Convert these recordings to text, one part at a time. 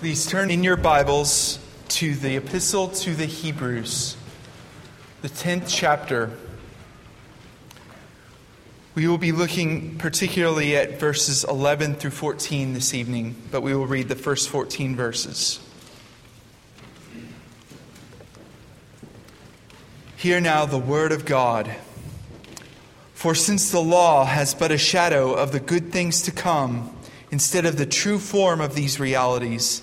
Please turn in your Bibles to the Epistle to the Hebrews, the 10th chapter. We will be looking particularly at verses 11 through 14 this evening, but we will read the first 14 verses. Hear now the word of God. For since the law has but a shadow of the good things to come, instead of the true form of these realities,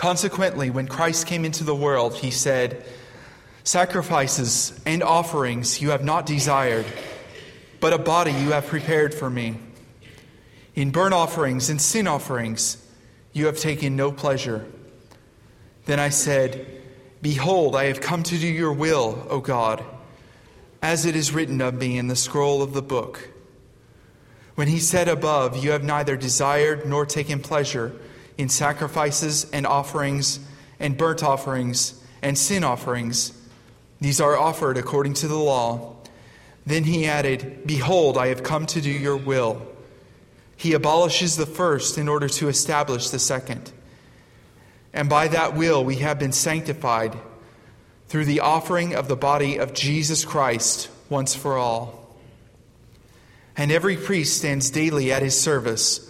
Consequently, when Christ came into the world, he said, Sacrifices and offerings you have not desired, but a body you have prepared for me. In burnt offerings and sin offerings you have taken no pleasure. Then I said, Behold, I have come to do your will, O God, as it is written of me in the scroll of the book. When he said above, You have neither desired nor taken pleasure in sacrifices and offerings and burnt offerings and sin offerings. These are offered according to the law. Then he added, Behold, I have come to do your will. He abolishes the first in order to establish the second. And by that will we have been sanctified through the offering of the body of Jesus Christ once for all. And every priest stands daily at his service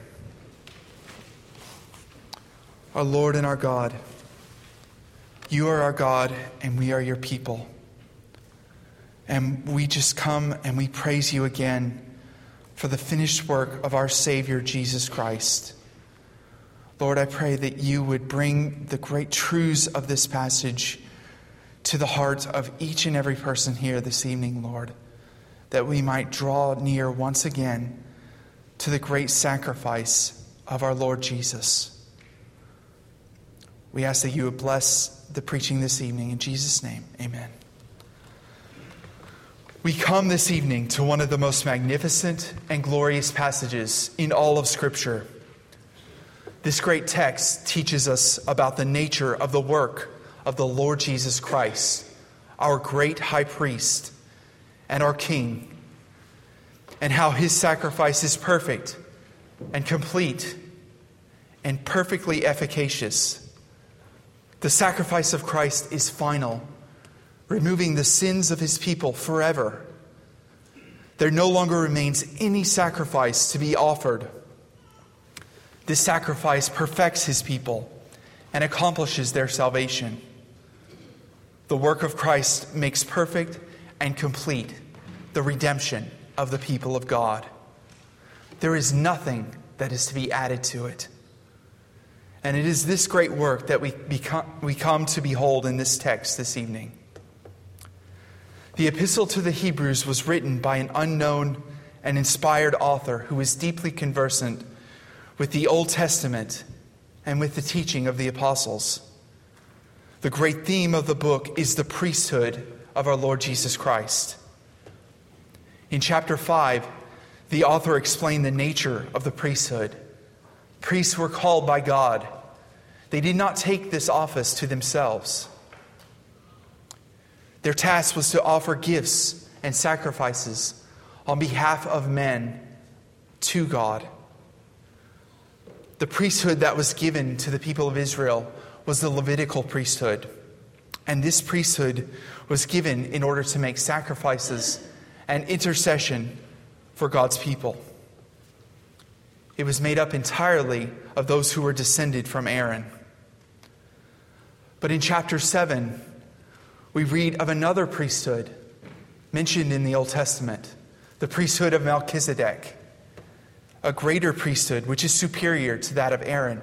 our Lord and our God. You are our God, and we are your people. And we just come and we praise you again for the finished work of our Savior, Jesus Christ. Lord, I pray that you would bring the great truths of this passage to the hearts of each and every person here this evening, Lord, that we might draw near once again to the great sacrifice of our Lord Jesus. We ask that you would bless the preaching this evening. In Jesus' name, amen. We come this evening to one of the most magnificent and glorious passages in all of Scripture. This great text teaches us about the nature of the work of the Lord Jesus Christ, our great high priest and our king, and how his sacrifice is perfect and complete and perfectly efficacious the sacrifice of Christ is final, removing the sins of his people forever. There no longer remains any sacrifice to be offered. This sacrifice perfects his people and accomplishes their salvation. The work of Christ makes perfect and complete the redemption of the people of God. There is nothing that is to be added to it. And it is this great work that we, become, we come to behold in this text this evening. The epistle to the Hebrews was written by an unknown and inspired author who was deeply conversant with the Old Testament and with the teaching of the apostles. The great theme of the book is the priesthood of our Lord Jesus Christ. In chapter 5, the author explained the nature of the priesthood Priests were called by God. They did not take this office to themselves. Their task was to offer gifts and sacrifices on behalf of men to God. The priesthood that was given to the people of Israel was the Levitical priesthood. And this priesthood was given in order to make sacrifices and intercession for God's people. It was made up entirely of those who were descended from Aaron. But in chapter 7, we read of another priesthood mentioned in the Old Testament the priesthood of Melchizedek, a greater priesthood which is superior to that of Aaron.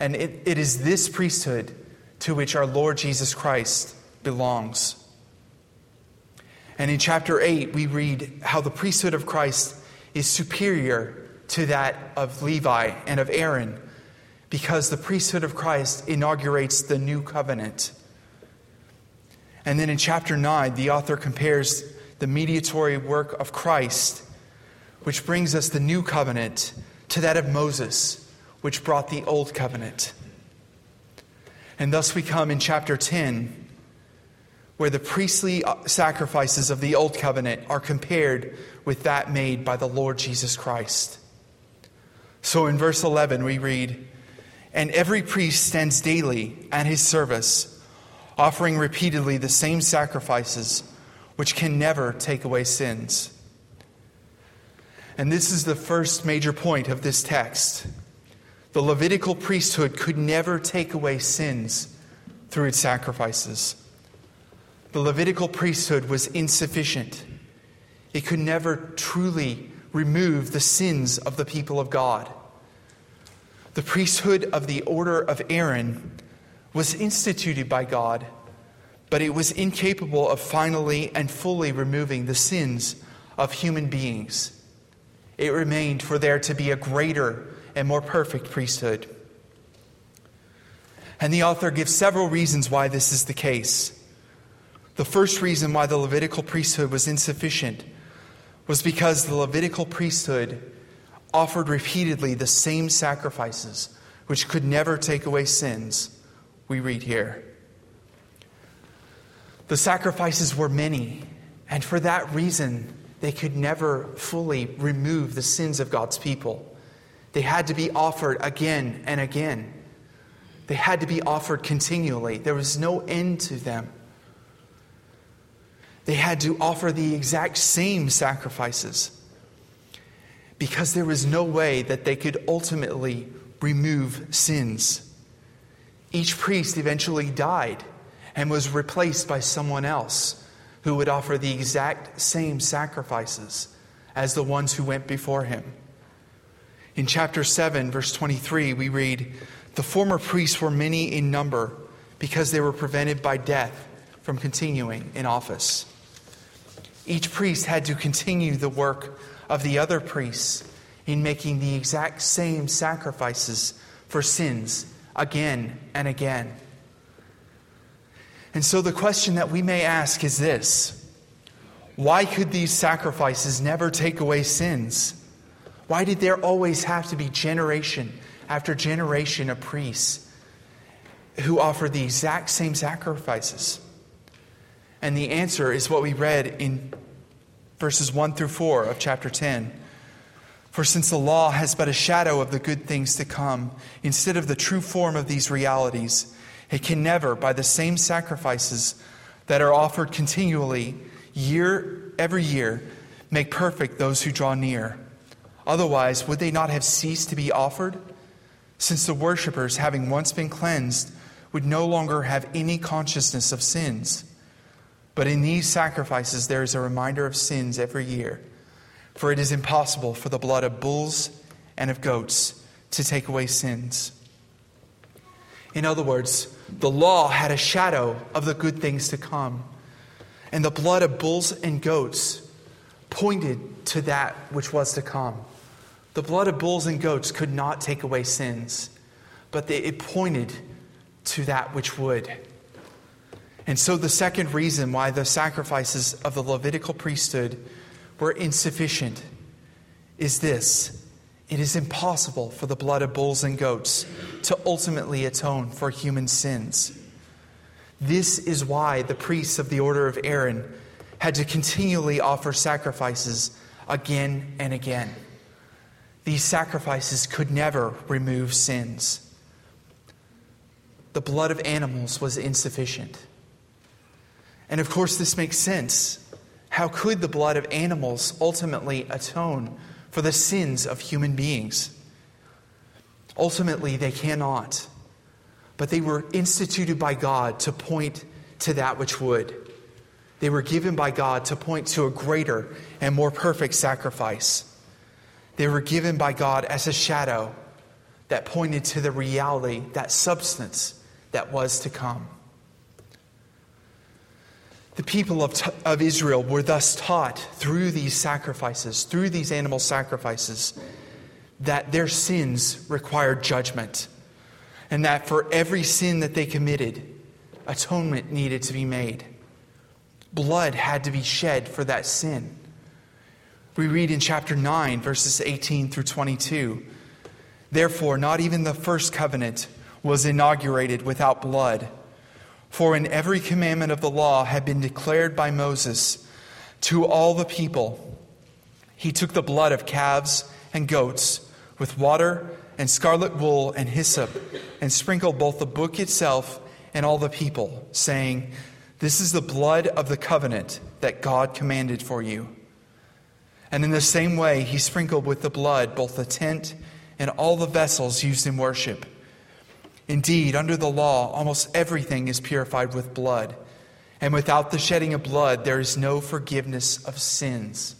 And it, it is this priesthood to which our Lord Jesus Christ belongs. And in chapter 8, we read how the priesthood of Christ is superior to that of Levi and of Aaron because the priesthood of Christ inaugurates the new covenant. And then in chapter 9, the author compares the mediatory work of Christ, which brings us the new covenant, to that of Moses, which brought the old covenant. And thus we come in chapter 10, where the priestly uh, sacrifices of the old covenant are compared with that made by the Lord Jesus Christ. So in verse 11, we read, And every priest stands daily at his service offering repeatedly the same sacrifices which can never take away sins. And this is the first major point of this text. The Levitical priesthood could never take away sins through its sacrifices. The Levitical priesthood was insufficient. It could never truly remove the sins of the people of God. The priesthood of the order of Aaron was instituted by God, but it was incapable of finally and fully removing the sins of human beings. It remained for there to be a greater and more perfect priesthood. And the author gives several reasons why this is the case. The first reason why the Levitical priesthood was insufficient was because the Levitical priesthood offered repeatedly the same sacrifices, which could never take away sins we read here. The sacrifices were many, and for that reason, they could never fully remove the sins of God's people. They had to be offered again and again. They had to be offered continually. There was no end to them. They had to offer the exact same sacrifices because there was no way that they could ultimately remove sins. Each priest eventually died and was replaced by someone else who would offer the exact same sacrifices as the ones who went before him. In chapter 7, verse 23, we read The former priests were many in number because they were prevented by death from continuing in office. Each priest had to continue the work of the other priests in making the exact same sacrifices for sins again and again. And so the question that we may ask is this Why could these sacrifices never take away sins? Why did there always have to be generation after generation of priests who offered the exact same sacrifices? And the answer is what we read in verses 1 through 4 of chapter 10. For since the law has but a shadow of the good things to come, instead of the true form of these realities, it can never, by the same sacrifices that are offered continually, year every year, make perfect those who draw near. Otherwise, would they not have ceased to be offered? Since the worshippers, having once been cleansed, would no longer have any consciousness of sins. But in these sacrifices, there is a reminder of sins every year. For it is impossible for the blood of bulls and of goats to take away sins. In other words, the law had a shadow of the good things to come, and the blood of bulls and goats pointed to that which was to come. The blood of bulls and goats could not take away sins, but it pointed to that which would. And so, the second reason why the sacrifices of the Levitical priesthood were insufficient is this it is impossible for the blood of bulls and goats to ultimately atone for human sins. This is why the priests of the order of Aaron had to continually offer sacrifices again and again. These sacrifices could never remove sins. The blood of animals was insufficient. And of course, this makes sense how could the blood of animals ultimately atone for the sins of human beings? Ultimately, they cannot. but they were instituted by God to point to that which would. They were given by God to point to a greater and more perfect sacrifice. They were given by God as a shadow that pointed to the reality, that substance that was to come. The people of, of Israel were thus taught through these sacrifices, through these animal sacrifices, that their sins required judgment, and that for every sin that they committed, atonement needed to be made. Blood had to be shed for that sin. We read in chapter 9, verses 18 through 22 Therefore, not even the first covenant was inaugurated without blood. For in every commandment of the law had been declared by Moses to all the people, he took the blood of calves and goats with water and scarlet wool and hyssop and sprinkled both the book itself and all the people, saying, This is the blood of the covenant that God commanded for you. And in the same way, he sprinkled with the blood both the tent and all the vessels used in worship. Indeed, under the law, almost everything is purified with blood. And without the shedding of blood, there is no forgiveness of sins.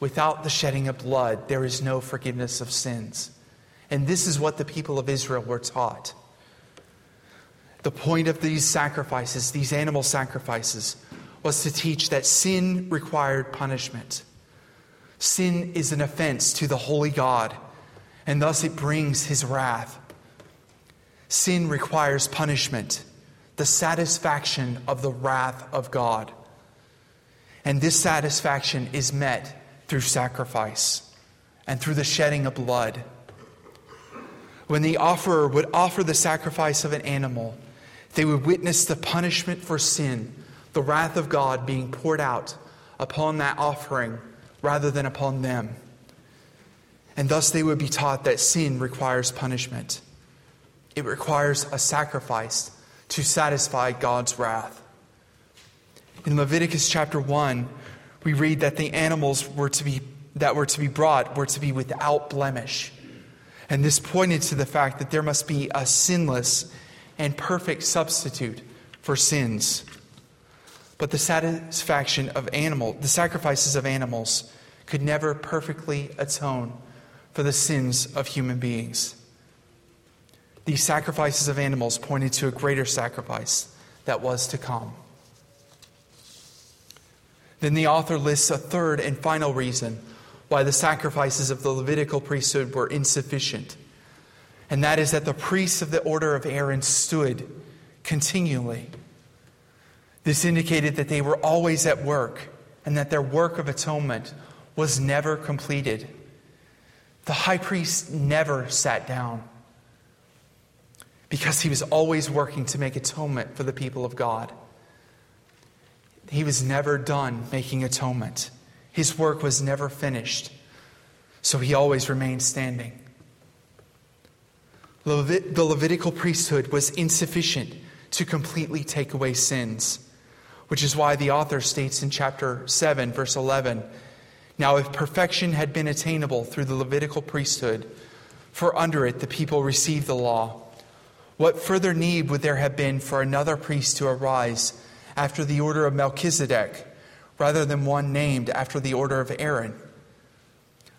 Without the shedding of blood, there is no forgiveness of sins. And this is what the people of Israel were taught. The point of these sacrifices, these animal sacrifices, was to teach that sin required punishment. Sin is an offense to the holy God, and thus it brings his wrath. Sin requires punishment, the satisfaction of the wrath of God. And this satisfaction is met through sacrifice and through the shedding of blood. When the offerer would offer the sacrifice of an animal, they would witness the punishment for sin, the wrath of God being poured out upon that offering rather than upon them. And thus they would be taught that sin requires punishment. It requires a sacrifice to satisfy God's wrath. In Leviticus chapter 1, we read that the animals were to be, that were to be brought were to be without blemish. And this pointed to the fact that there must be a sinless and perfect substitute for sins. But the satisfaction of animal, the sacrifices of animals, could never perfectly atone for the sins of human beings. These sacrifices of animals pointed to a greater sacrifice that was to come. Then the author lists a third and final reason why the sacrifices of the Levitical priesthood were insufficient, and that is that the priests of the order of Aaron stood continually. This indicated that they were always at work and that their work of atonement was never completed. The high priest never sat down because he was always working to make atonement for the people of God. He was never done making atonement, his work was never finished, so he always remained standing. Levit- the Levitical priesthood was insufficient to completely take away sins, which is why the author states in chapter 7, verse 11 Now, if perfection had been attainable through the Levitical priesthood, for under it the people received the law, what further need would there have been for another priest to arise after the order of Melchizedek, rather than one named after the order of Aaron?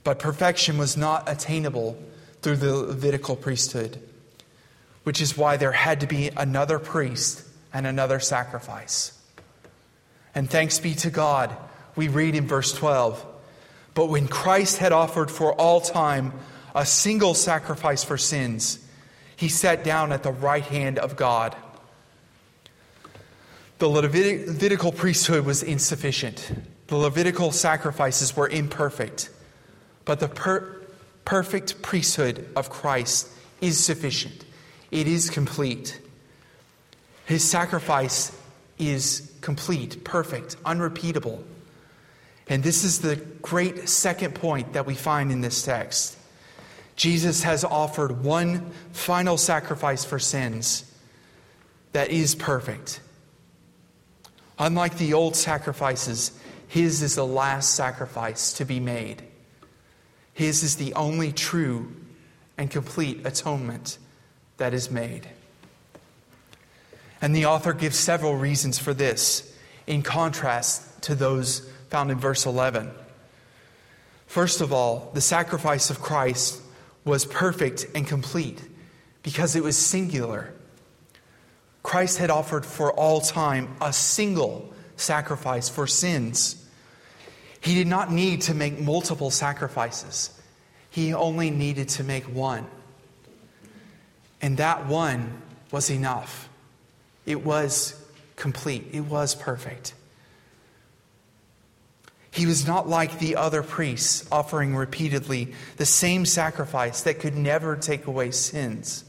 But perfection was not attainable through the Levitical priesthood, which is why there had to be another priest and another sacrifice. And thanks be to God, we read in verse 12 But when Christ had offered for all time a single sacrifice for sins, he sat down at the right hand of God. The Levitical priesthood was insufficient. The Levitical sacrifices were imperfect. But the per- perfect priesthood of Christ is sufficient, it is complete. His sacrifice is complete, perfect, unrepeatable. And this is the great second point that we find in this text. Jesus has offered one final sacrifice for sins that is perfect. Unlike the old sacrifices, his is the last sacrifice to be made. His is the only true and complete atonement that is made. And the author gives several reasons for this, in contrast to those found in verse 11. First of all, the sacrifice of Christ was perfect and complete because it was singular. Christ had offered for all time a single sacrifice for sins. He did not need to make multiple sacrifices, he only needed to make one. And that one was enough. It was complete, it was perfect. He was not like the other priests, offering repeatedly the same sacrifice that could never take away sins.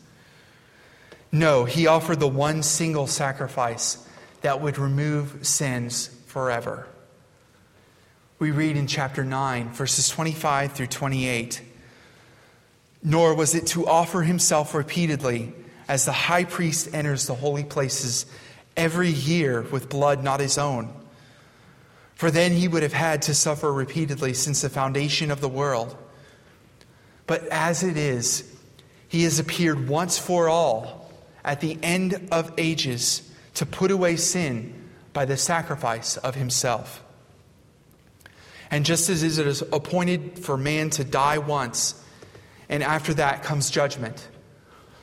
No, he offered the one single sacrifice that would remove sins forever. We read in chapter 9, verses 25 through 28. Nor was it to offer himself repeatedly as the high priest enters the holy places every year with blood not his own. For then he would have had to suffer repeatedly since the foundation of the world. But as it is, he has appeared once for all at the end of ages to put away sin by the sacrifice of himself. And just as it is appointed for man to die once, and after that comes judgment,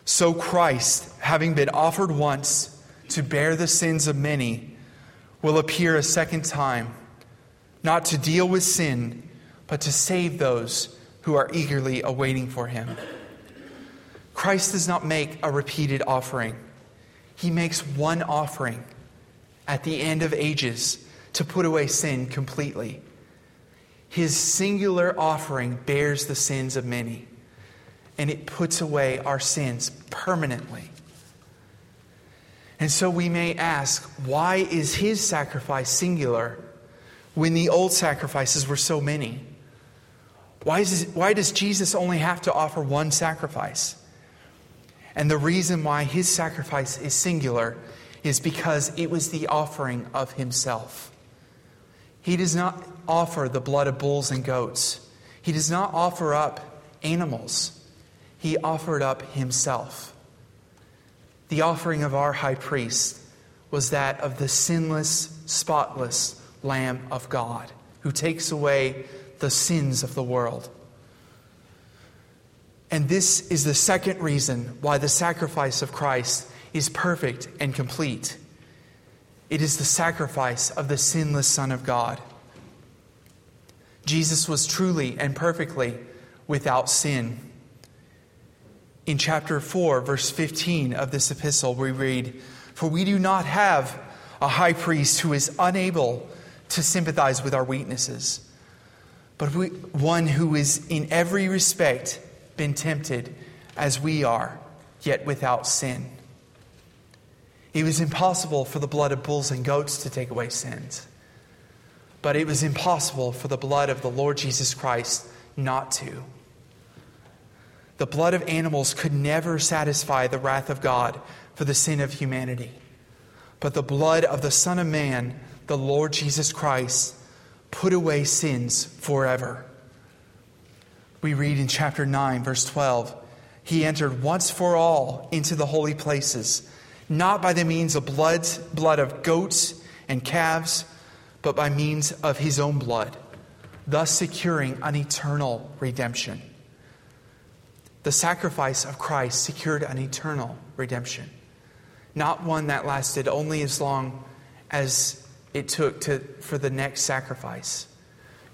so Christ, having been offered once to bear the sins of many, will appear a second time, not to deal with sin, but to save those who are eagerly awaiting for him. Christ does not make a repeated offering, He makes one offering at the end of ages to put away sin completely. His singular offering bears the sins of many, and it puts away our sins permanently. And so we may ask, why is his sacrifice singular when the old sacrifices were so many? Why, is, why does Jesus only have to offer one sacrifice? And the reason why his sacrifice is singular is because it was the offering of himself. He does not offer the blood of bulls and goats, he does not offer up animals. He offered up himself. The offering of our high priest was that of the sinless, spotless Lamb of God who takes away the sins of the world. And this is the second reason why the sacrifice of Christ is perfect and complete. It is the sacrifice of the sinless Son of God. Jesus was truly and perfectly without sin. In chapter 4, verse 15 of this epistle, we read, For we do not have a high priest who is unable to sympathize with our weaknesses, but we, one who is in every respect been tempted as we are, yet without sin. It was impossible for the blood of bulls and goats to take away sins, but it was impossible for the blood of the Lord Jesus Christ not to. The blood of animals could never satisfy the wrath of God for the sin of humanity. But the blood of the Son of Man, the Lord Jesus Christ, put away sins forever we read in chapter 9, verse 12, he entered once for all into the holy places, not by the means of blood, blood of goats and calves, but by means of his own blood, thus securing an eternal redemption. The sacrifice of Christ secured an eternal redemption, not one that lasted only as long as it took to, for the next sacrifice.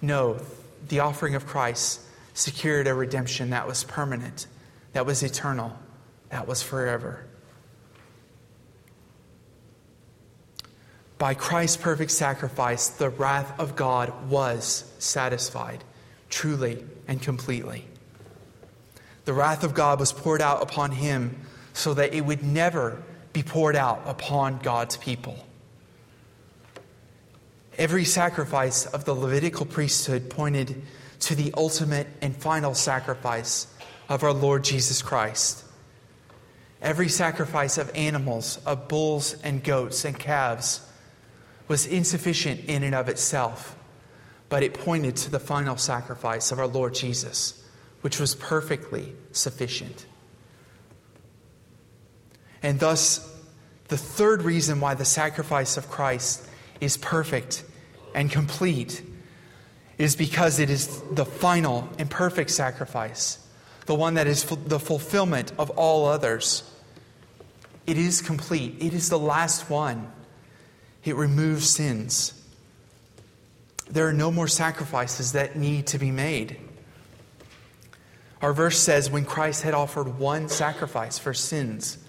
No, the offering of Christ secured a redemption that was permanent, that was eternal, that was forever. By Christ's perfect sacrifice, the wrath of God was satisfied, truly and completely. The wrath of God was poured out upon him so that it would never be poured out upon God's people. Every sacrifice of the Levitical priesthood pointed to the ultimate and final sacrifice of our Lord Jesus Christ. Every sacrifice of animals, of bulls and goats and calves, was insufficient in and of itself, but it pointed to the final sacrifice of our Lord Jesus, which was perfectly sufficient. And thus, The third reason why the sacrifice of Christ is perfect and complete is because it is the final and perfect sacrifice, the one that is the fulfillment of all others. It is complete, it is the last one. It removes sins. There are no more sacrifices that need to be made. Our verse says, when Christ had offered one sacrifice for sins,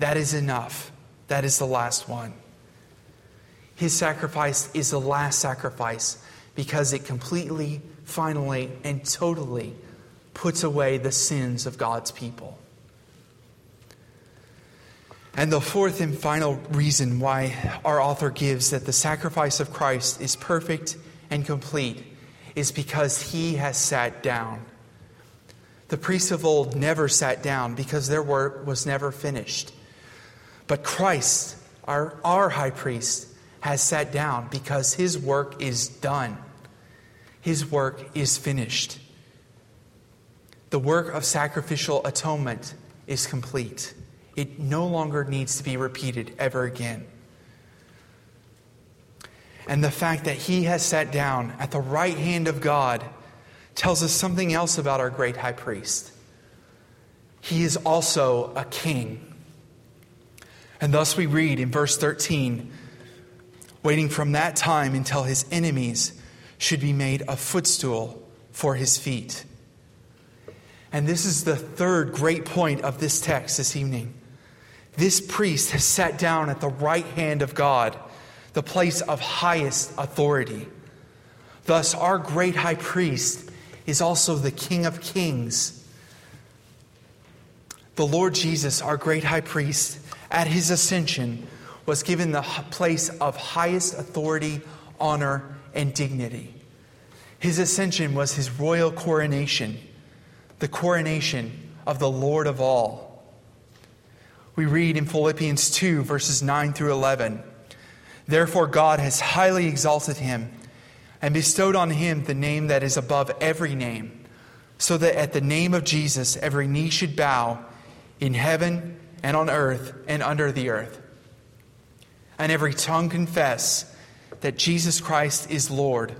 that is enough. That is the last one. His sacrifice is the last sacrifice because it completely, finally, and totally puts away the sins of God's people. And the fourth and final reason why our author gives that the sacrifice of Christ is perfect and complete is because he has sat down. The priests of old never sat down because their work was never finished. But Christ, our, our high priest, has sat down because his work is done. His work is finished. The work of sacrificial atonement is complete. It no longer needs to be repeated ever again. And the fact that he has sat down at the right hand of God tells us something else about our great high priest. He is also a king. And thus we read in verse 13 waiting from that time until his enemies should be made a footstool for his feet. And this is the third great point of this text this evening. This priest has sat down at the right hand of God, the place of highest authority. Thus, our great high priest is also the King of kings. The Lord Jesus, our great high priest, at his ascension, was given the place of highest authority, honor, and dignity. His ascension was his royal coronation, the coronation of the Lord of all. We read in Philippians 2, verses 9 through 11 Therefore, God has highly exalted him and bestowed on him the name that is above every name, so that at the name of Jesus every knee should bow in heaven and on earth and under the earth, and every tongue confess that Jesus Christ is Lord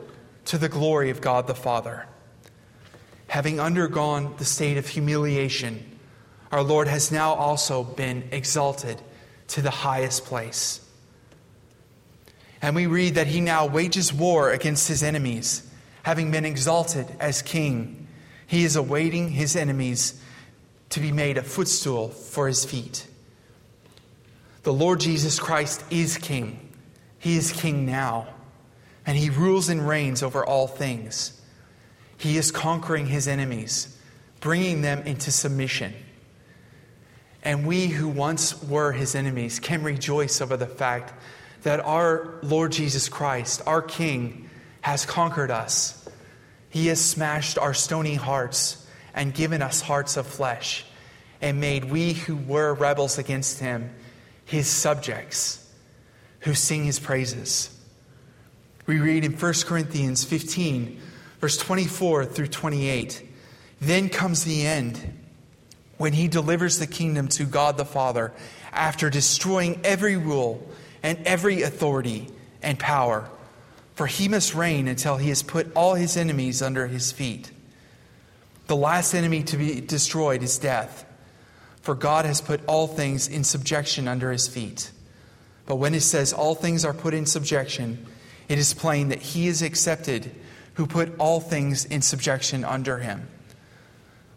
to the glory of God the Father. Having undergone the state of humiliation, our Lord has now also been exalted to the highest place. And we read that he now wages war against his enemies, having been exalted as king. He is awaiting his enemies to be made a footstool for his feet. The Lord Jesus Christ is king. He is king now, and he rules and reigns over all things. He is conquering his enemies, bringing them into submission. And we who once were his enemies can rejoice over the fact that our Lord Jesus Christ, our King, has conquered us. He has smashed our stony hearts and given us hearts of flesh, and made we who were rebels against him his subjects who sing his praises. We read in 1 Corinthians 15, verse 24 through 28 Then comes the end when he delivers the kingdom to God the Father after destroying every rule and every authority and power. For he must reign until he has put all his enemies under his feet. The last enemy to be destroyed is death, for God has put all things in subjection under his feet. But when it says all things are put in subjection, it is plain that he is accepted who put all things in subjection under him.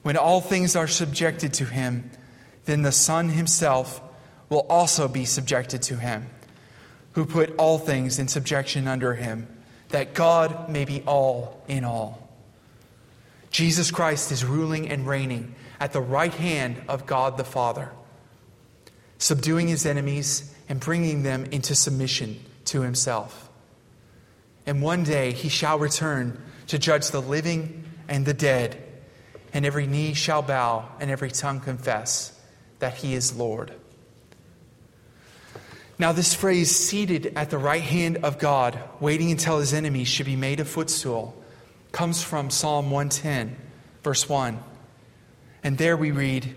When all things are subjected to him, then the Son himself will also be subjected to him, who put all things in subjection under him, that God may be all in all. Jesus Christ is ruling and reigning at the right hand of God the Father, subduing his enemies and bringing them into submission to himself. And one day he shall return to judge the living and the dead and every knee shall bow, and every tongue confess that he is Lord. Now, this phrase, seated at the right hand of God, waiting until his enemies should be made a footstool, comes from Psalm 110, verse 1. And there we read,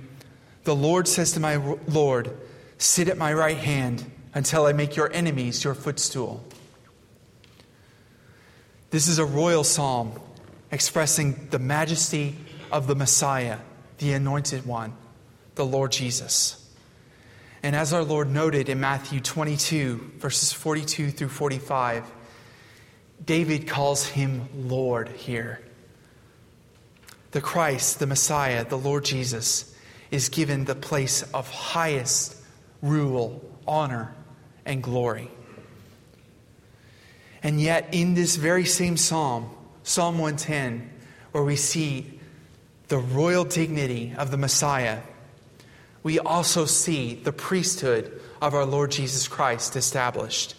The Lord says to my Lord, Sit at my right hand until I make your enemies your footstool. This is a royal psalm expressing the majesty of the Messiah, the anointed one, the Lord Jesus. And as our Lord noted in Matthew 22, verses 42 through 45, David calls him Lord here. The Christ, the Messiah, the Lord Jesus, is given the place of highest rule, honor, and glory. And yet, in this very same psalm, Psalm 110, where we see the royal dignity of the Messiah, we also see the priesthood of our Lord Jesus Christ established.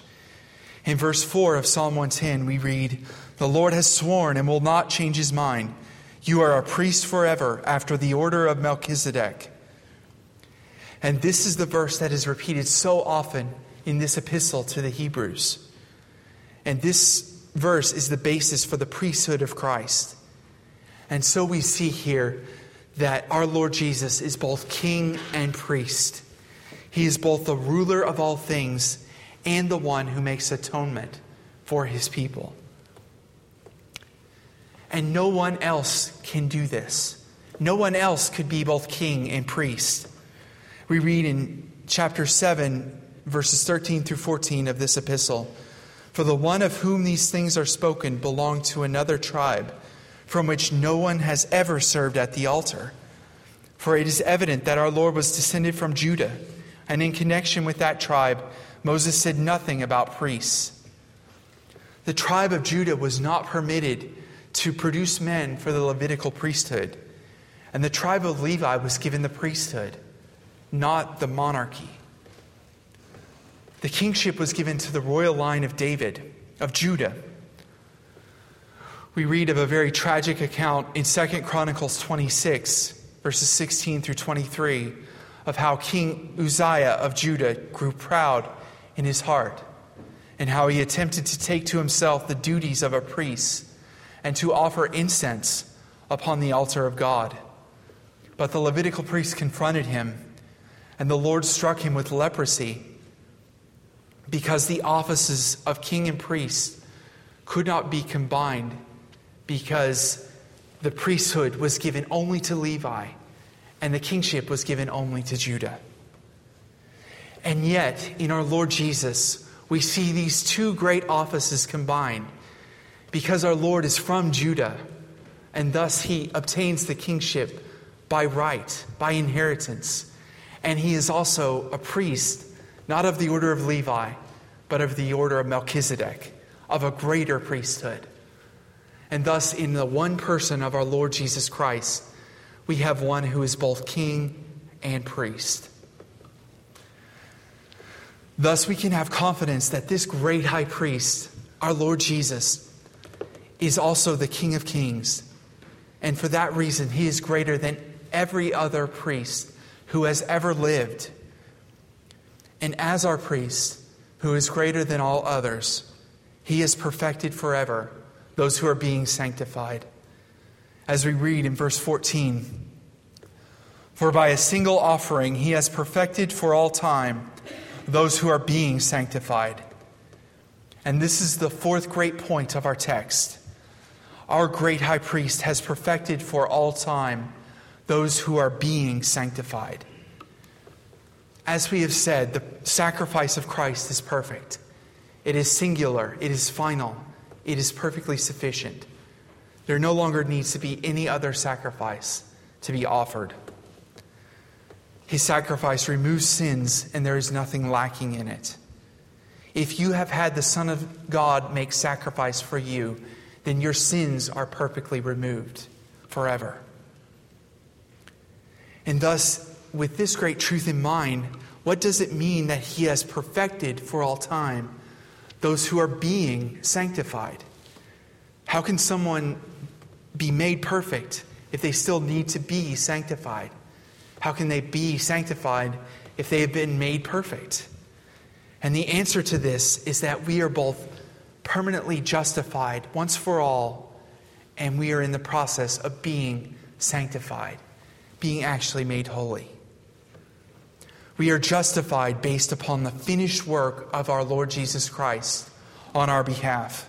In verse 4 of Psalm 110, we read, The Lord has sworn and will not change his mind. You are a priest forever after the order of Melchizedek. And this is the verse that is repeated so often in this epistle to the Hebrews. And this verse is the basis for the priesthood of Christ. And so we see here that our Lord Jesus is both king and priest. He is both the ruler of all things and the one who makes atonement for his people. And no one else can do this. No one else could be both king and priest. We read in chapter 7, verses 13 through 14 of this epistle For the one of whom these things are spoken belonged to another tribe, from which no one has ever served at the altar. For it is evident that our Lord was descended from Judah, and in connection with that tribe, Moses said nothing about priests. The tribe of Judah was not permitted to produce men for the Levitical priesthood, and the tribe of Levi was given the priesthood, not the monarchy. The kingship was given to the royal line of David, of Judah. We read of a very tragic account in 2 Chronicles 26, verses 16 through 23, of how King Uzziah of Judah grew proud in his heart, and how he attempted to take to himself the duties of a priest and to offer incense upon the altar of God. But the Levitical priest confronted him, and the Lord struck him with leprosy because the offices of king and priest could not be combined because the priesthood was given only to Levi and the kingship was given only to Judah. And yet, in our Lord Jesus, we see these two great offices combined because our Lord is from Judah, and thus he obtains the kingship by right, by inheritance. And he is also a priest, not of the order of Levi, but of the order of Melchizedek, of a greater priesthood. And thus, in the one person of our Lord Jesus Christ, we have one who is both king and priest. Thus, we can have confidence that this great high priest, our Lord Jesus, is also the King of Kings. And for that reason, he is greater than every other priest who has ever lived. And as our priest, who is greater than all others, he is perfected forever those who are being sanctified. As we read in verse 14, for by a single offering he has perfected for all time those who are being sanctified. And this is the fourth great point of our text. Our great high priest has perfected for all time those who are being sanctified. As we have said, the sacrifice of Christ is perfect. It is singular, it is final, it is perfectly sufficient. There no longer needs to be any other sacrifice to be offered. His sacrifice removes sins, and there is nothing lacking in it. If you have had the Son of God make sacrifice for you, then your sins are perfectly removed forever. And thus, with this great truth in mind, what does it mean that He has perfected for all time those who are being sanctified? How can someone be made perfect if they still need to be sanctified? How can they be sanctified if they have been made perfect? And the answer to this is that we are both permanently justified once for all, and we are in the process of being sanctified, being actually made holy. We are justified based upon the finished work of our Lord Jesus Christ on our behalf.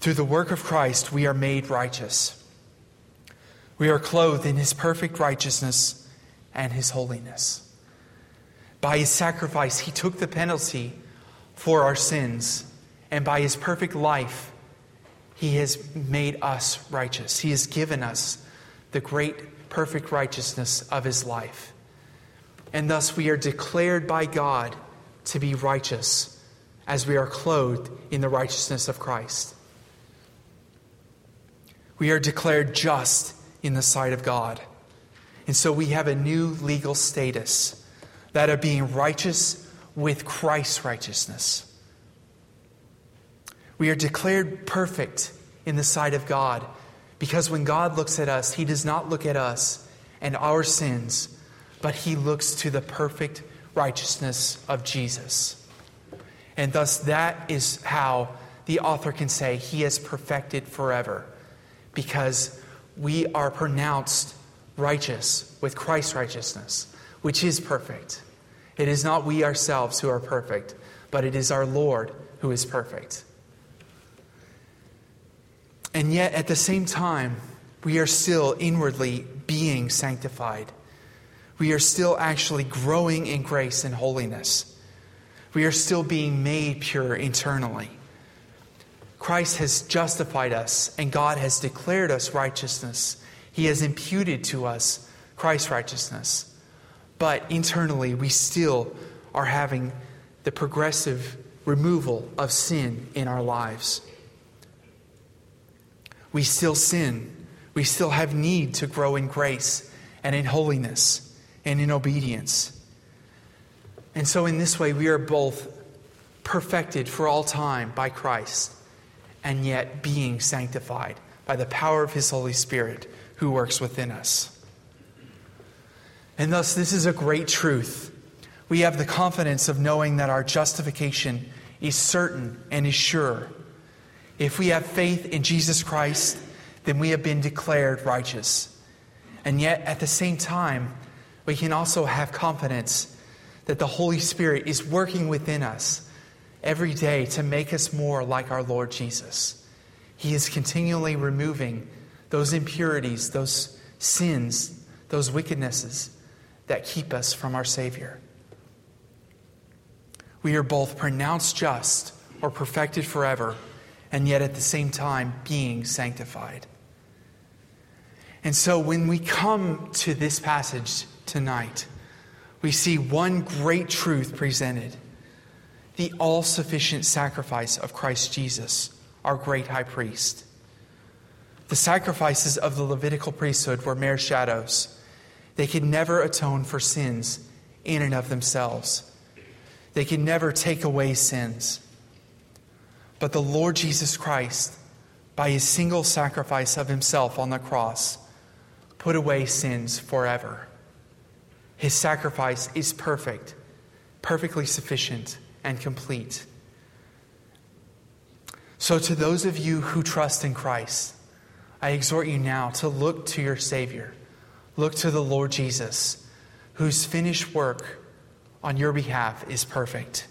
Through the work of Christ, we are made righteous. We are clothed in his perfect righteousness and his holiness. By his sacrifice, he took the penalty for our sins, and by his perfect life, he has made us righteous. He has given us the great, perfect righteousness of his life. And thus we are declared by God to be righteous as we are clothed in the righteousness of Christ. We are declared just in the sight of God. And so we have a new legal status that of being righteous with Christ's righteousness. We are declared perfect in the sight of God because when God looks at us, He does not look at us and our sins, but He looks to the perfect righteousness of Jesus. And thus, that is how the author can say He is perfected forever because we are pronounced righteous with Christ's righteousness, which is perfect. It is not we ourselves who are perfect, but it is our Lord who is perfect. And yet, at the same time, we are still inwardly being sanctified. We are still actually growing in grace and holiness. We are still being made pure internally. Christ has justified us, and God has declared us righteousness. He has imputed to us Christ's righteousness. But internally, we still are having the progressive removal of sin in our lives. We still sin. We still have need to grow in grace and in holiness and in obedience. And so, in this way, we are both perfected for all time by Christ and yet being sanctified by the power of His Holy Spirit who works within us. And thus, this is a great truth. We have the confidence of knowing that our justification is certain and is sure. If we have faith in Jesus Christ, then we have been declared righteous. And yet, at the same time, we can also have confidence that the Holy Spirit is working within us every day to make us more like our Lord Jesus. He is continually removing those impurities, those sins, those wickednesses that keep us from our Savior. We are both pronounced just or perfected forever, and yet at the same time being sanctified. And so when we come to this passage tonight, we see one great truth presented the all sufficient sacrifice of Christ Jesus, our great high priest. The sacrifices of the Levitical priesthood were mere shadows. They could never atone for sins in and of themselves, they could never take away sins. But the Lord Jesus Christ, by his single sacrifice of himself on the cross, put away sins forever. His sacrifice is perfect, perfectly sufficient and complete. So, to those of you who trust in Christ, I exhort you now to look to your Savior. Look to the Lord Jesus, whose finished work on your behalf is perfect.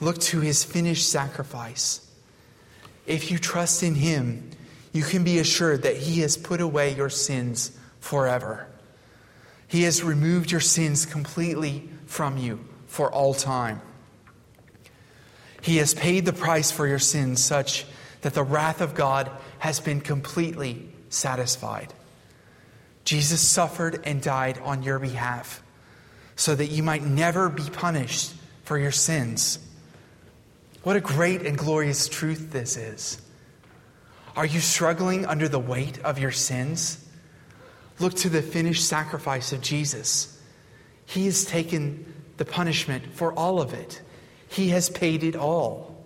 Look to his finished sacrifice. If you trust in him, you can be assured that he has put away your sins forever. He has removed your sins completely from you for all time. He has paid the price for your sins such that the wrath of God has been completely satisfied. Jesus suffered and died on your behalf so that you might never be punished for your sins. What a great and glorious truth this is. Are you struggling under the weight of your sins? Look to the finished sacrifice of Jesus. He has taken the punishment for all of it. He has paid it all.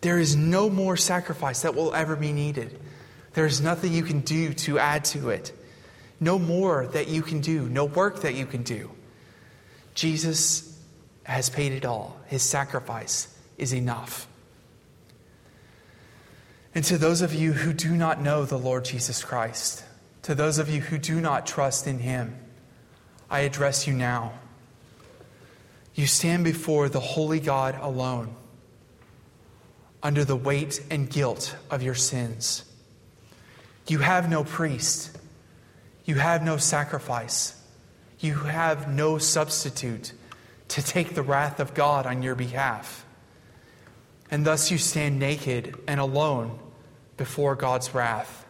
There is no more sacrifice that will ever be needed. There is nothing you can do to add to it. No more that you can do, no work that you can do. Jesus has paid it all. His sacrifice is enough. And to those of you who do not know the Lord Jesus Christ, to those of you who do not trust in him, I address you now. You stand before the holy God alone, under the weight and guilt of your sins. You have no priest, you have no sacrifice, you have no substitute to take the wrath of God on your behalf. And thus you stand naked and alone before God's wrath.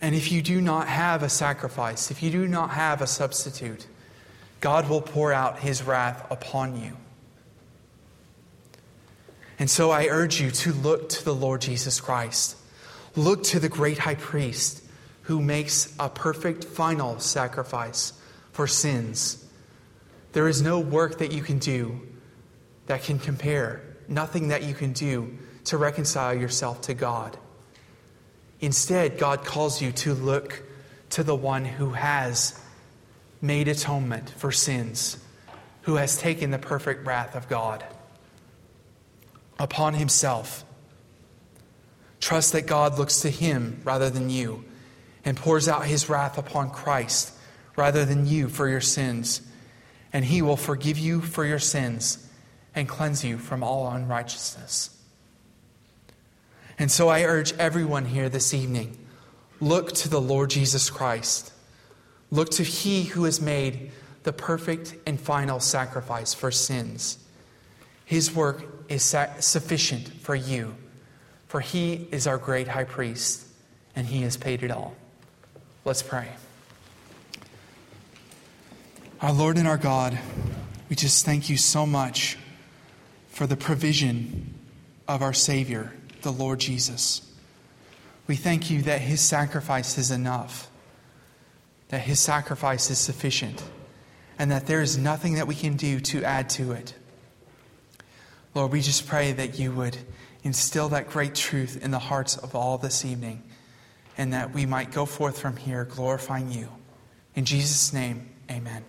And if you do not have a sacrifice, if you do not have a substitute, God will pour out his wrath upon you. And so I urge you to look to the Lord Jesus Christ. Look to the great high priest who makes a perfect final sacrifice for sins. There is no work that you can do that can compare, nothing that you can do to reconcile yourself to God. Instead, God calls you to look to the one who has made atonement for sins, who has taken the perfect wrath of God upon himself. Trust that God looks to him rather than you and pours out his wrath upon Christ rather than you for your sins. And he will forgive you for your sins and cleanse you from all unrighteousness. And so I urge everyone here this evening look to the Lord Jesus Christ. Look to He who has made the perfect and final sacrifice for sins. His work is sufficient for you, for He is our great high priest, and He has paid it all. Let's pray. Our Lord and our God, we just thank you so much for the provision of our Savior the Lord Jesus. We thank you that his sacrifice is enough, that his sacrifice is sufficient, and that there is nothing that we can do to add to it. Lord, we just pray that you would instill that great truth in the hearts of all this evening, and that we might go forth from here glorifying you. In Jesus' name, amen.